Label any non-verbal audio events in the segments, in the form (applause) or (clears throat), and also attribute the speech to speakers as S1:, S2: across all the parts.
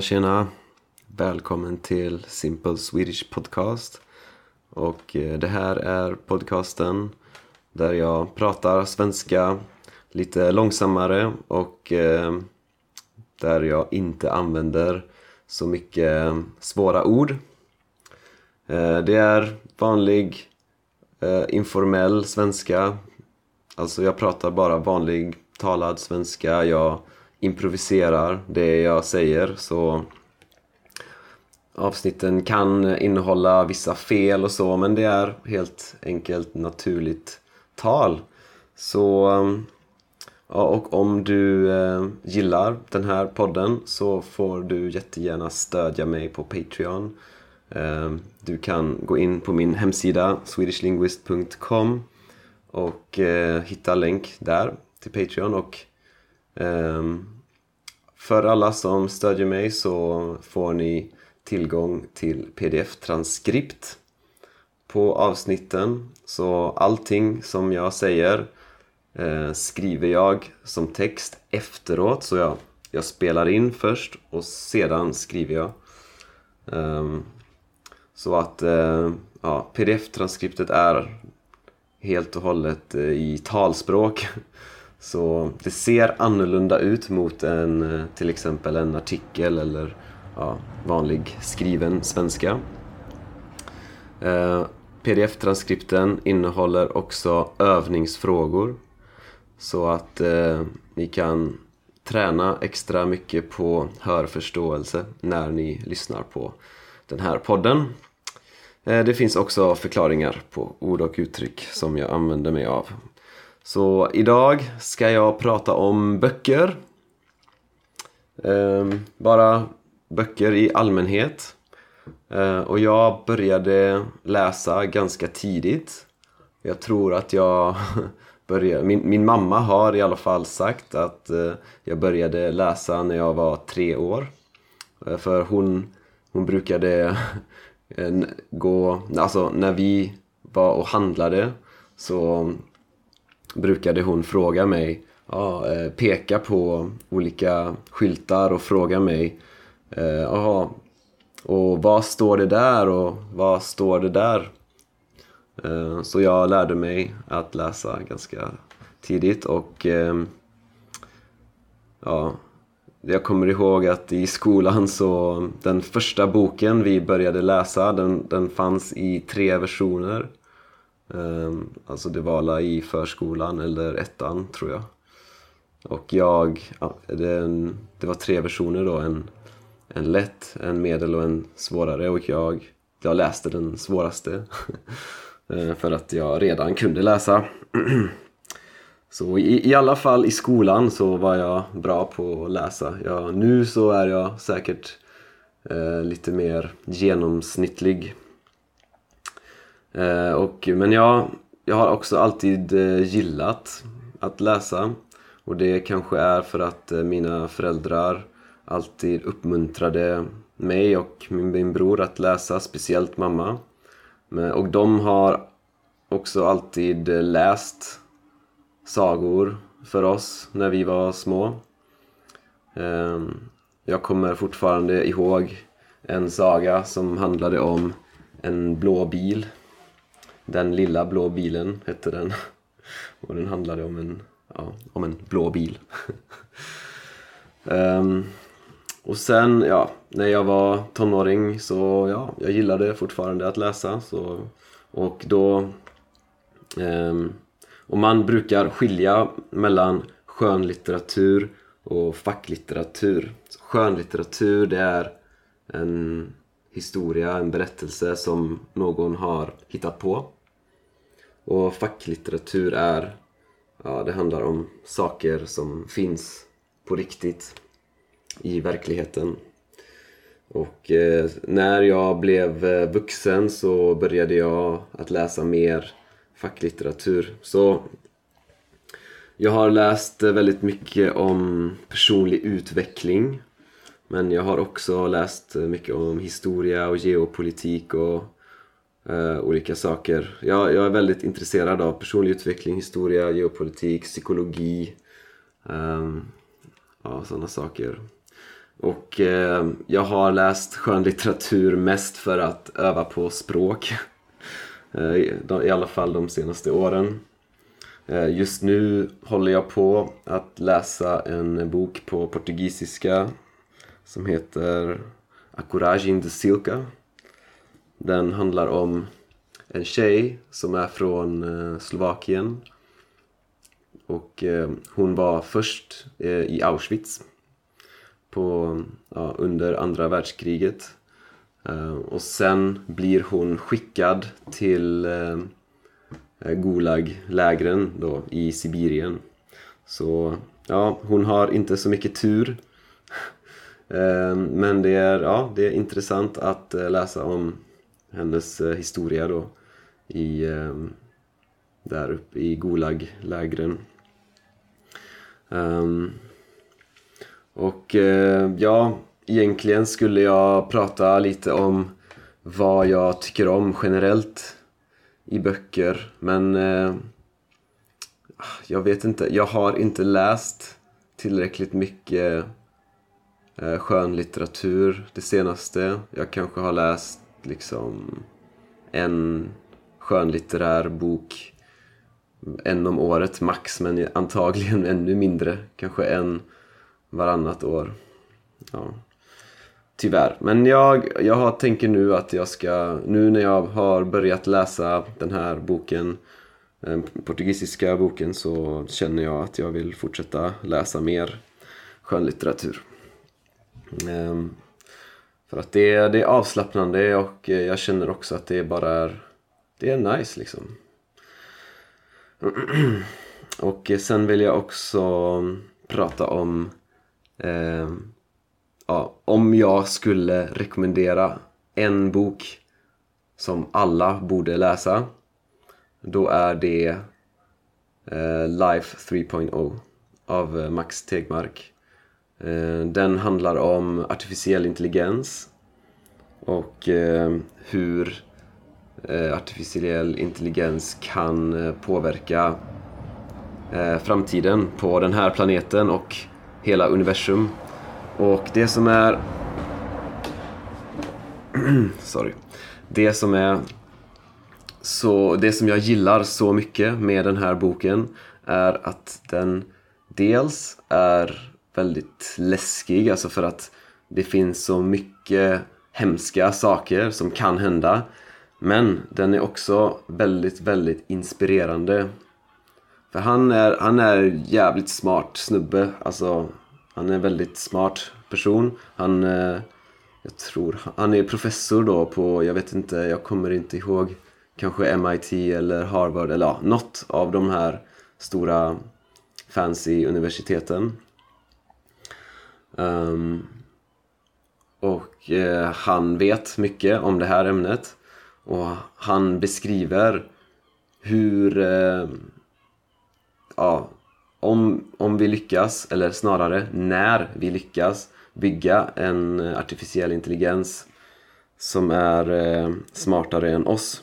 S1: Tjena tjena! Välkommen till Simple Swedish Podcast. Och eh, det här är podcasten där jag pratar svenska lite långsammare och eh, där jag inte använder så mycket svåra ord. Eh, det är vanlig informell svenska. Alltså jag pratar bara vanlig talad svenska. Jag improviserar det jag säger så avsnitten kan innehålla vissa fel och så men det är helt enkelt naturligt tal. Så ja, och om du eh, gillar den här podden så får du jättegärna stödja mig på Patreon. Eh, du kan gå in på min hemsida swedishlinguist.com och eh, hitta länk där till Patreon och Ehm, för alla som stödjer mig så får ni tillgång till pdf-transkript på avsnitten. Så allting som jag säger eh, skriver jag som text efteråt. Så jag, jag spelar in först och sedan skriver jag. Um, så att eh, ja, pdf-transkriptet är helt och hållet eh, i talspråk. (laughs) Så det ser annorlunda ut mot en, eh, till exempel en artikel eller ja, vanlig skriven svenska. Eh, Pdf-transkripten innehåller också övningsfrågor så att eh, ni kan träna extra mycket på hörförståelse när ni lyssnar på den här podden. Eh, det finns också förklaringar på ord och uttryck som jag använder mig av så idag ska jag prata om böcker. Ehm, bara böcker i allmänhet. Ehm, och jag började läsa ganska tidigt. Jag tror att jag (laughs) började... Min, min mamma har i alla fall sagt att eh, jag började läsa när jag var tre år. Eh, för hon, hon brukade (laughs) gå... Alltså när vi var och handlade så brukade hon fråga mig, ja, eh, peka på olika skyltar och fråga mig, eh, jaha, och vad står det där och vad står det där? Eh, så jag lärde mig att läsa ganska tidigt och ja, jag kommer ihåg att i skolan så den första boken vi började läsa den, den fanns i tre versioner. Ehm, alltså det var i förskolan eller ettan tror jag. Och jag, ja, det, en, det var tre versioner då. En, en lätt, en medel och en svårare. Och jag, jag läste den svåraste. (laughs) Ehm, för att jag redan kunde läsa. (clears throat) Så i, i alla fall i skolan så var jag bra på att läsa. Ja, nu så är jag säkert eh, lite mer genomsnittlig Eh, och, men jag, jag har också alltid eh, gillat att läsa. Och det kanske är för att eh, mina föräldrar alltid uppmuntrade mig och min, min bror att läsa, speciellt mamma. Men, och de har också alltid eh, läst sagor för oss när vi var små. Ehm, jag kommer fortfarande ihåg en saga som handlade om en blå bil den lilla blå bilen hette den. (laughs) Och den handlade om en, ja, om en blå bil. um, (laughs) och sen, ja, när jag var tonåring så, ja, jag gillade fortfarande att läsa. Så, och då... Um, och man brukar skilja mellan skönlitteratur och facklitteratur. Så skönlitteratur, det är en historia, en berättelse som någon har hittat på. Och facklitteratur är, ja det handlar om saker som finns på riktigt i verkligheten. Och eh, när jag blev eh, vuxen så började jag att läsa mer facklitteratur. Så jag har läst eh, väldigt mycket om personlig utveckling. Men jag har också läst eh, mycket om historia och geopolitik och uh, olika saker. Jag, jag, är väldigt intresserad av personlig utveckling, historia, geopolitik, psykologi. Um, ja, sådana saker. Och eh, jag har läst skönlitteratur mest för att öva på språk. (laughs) Eh, I alla fall de senaste åren. Eh, just nu håller jag på att läsa en bok på portugisiska som heter A Coragem de Silca. Den handlar om en tjej som är från eh, Slovakien. Och eh, hon var först eh, i Auschwitz på, ja, under andra världskriget. Och sen blir hon skickad till Gulag-lägren då i Sibirien. Så ja, hon har inte så mycket tur. (laughs) men det är, ja, det är intressant att läsa om hennes eh, historia då i, eh, där uppe i Gulag-lägren. Um, och eh, ja, egentligen skulle jag prata lite om vad jag tycker om generellt i böcker. Men eh, jag vet inte, jag har inte läst tillräckligt mycket eh, skönlitteratur det senaste. Jag kanske har läst liksom en skönlitterär bok en om året max, men antagligen ännu mindre. Kanske en varannat år. Ja. Tyvärr. Men jag, jag tänker nu att jag ska, nu när jag har börjat läsa den här boken, den portugisiska boken, så känner jag att jag vill fortsätta läsa mer skönlitteratur. Um, för att det, det är avslappnande och eh, jag känner också att det bara är, det är nice liksom. (clears throat) och eh, sen vill jag också mm, prata om Eh, ja, om jag skulle rekommendera en bok som alla borde läsa då är det eh, Life 3.0 av eh, Max Tegmark. Eh, den handlar om artificiell intelligens och eh, hur eh, artificiell intelligens kan påverka framtiden på den här planeten och hela universum. Och det som är... (clears throat) Sorry. Det som är... Så det som jag gillar så mycket med den här boken är att den dels är väldigt läskig, alltså för att det finns så mycket hemska saker som kan hända. Men den är också väldigt, väldigt inspirerande. För han är, han är jävligt smart snubbe. Alltså, han är en väldigt smart person. Han, eh, jag tror, han är professor då på, jag vet inte, jag kommer inte ihåg. Kanske MIT eller Harvard eller ja, något av de här stora fancy universiteten. Um, och eh, han vet mycket om det här ämnet. Och han beskriver hur eh, ja, om, om vi lyckas, eller snarare när vi lyckas bygga en artificiell intelligens som är eh, smartare än oss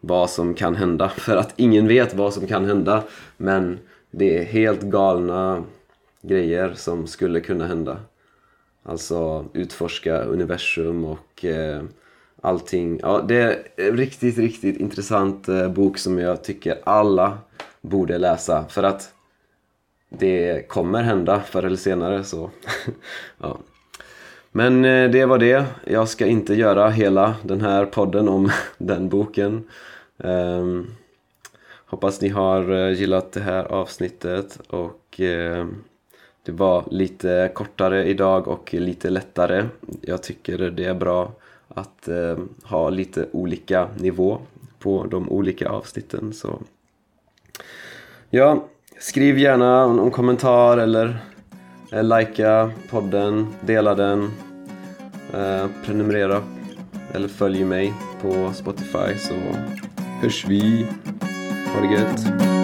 S1: vad som kan hända. (laughs) För att ingen vet vad som kan hända men det är helt galna grejer som skulle kunna hända. Alltså utforska universum och eh, allting. Ja, det är en riktigt, riktigt intressant eh, bok som jag tycker alla borde läsa. För att det kommer hända förr eller senare så (laughs) ja. Men eh, det var det. Jag ska inte göra hela den här podden om (laughs) den boken. Um, hoppas ni har eh, gillat det här avsnittet och eh, det var lite kortare idag och lite lättare. Jag tycker det är bra att eh, ha lite olika nivå på de olika avsnitten. Så Ja, skriv gärna en kommentar eller eh, likea podden, dela den, eh, prenumerera eller följ mig på Spotify så hörs vi. Ha det gött!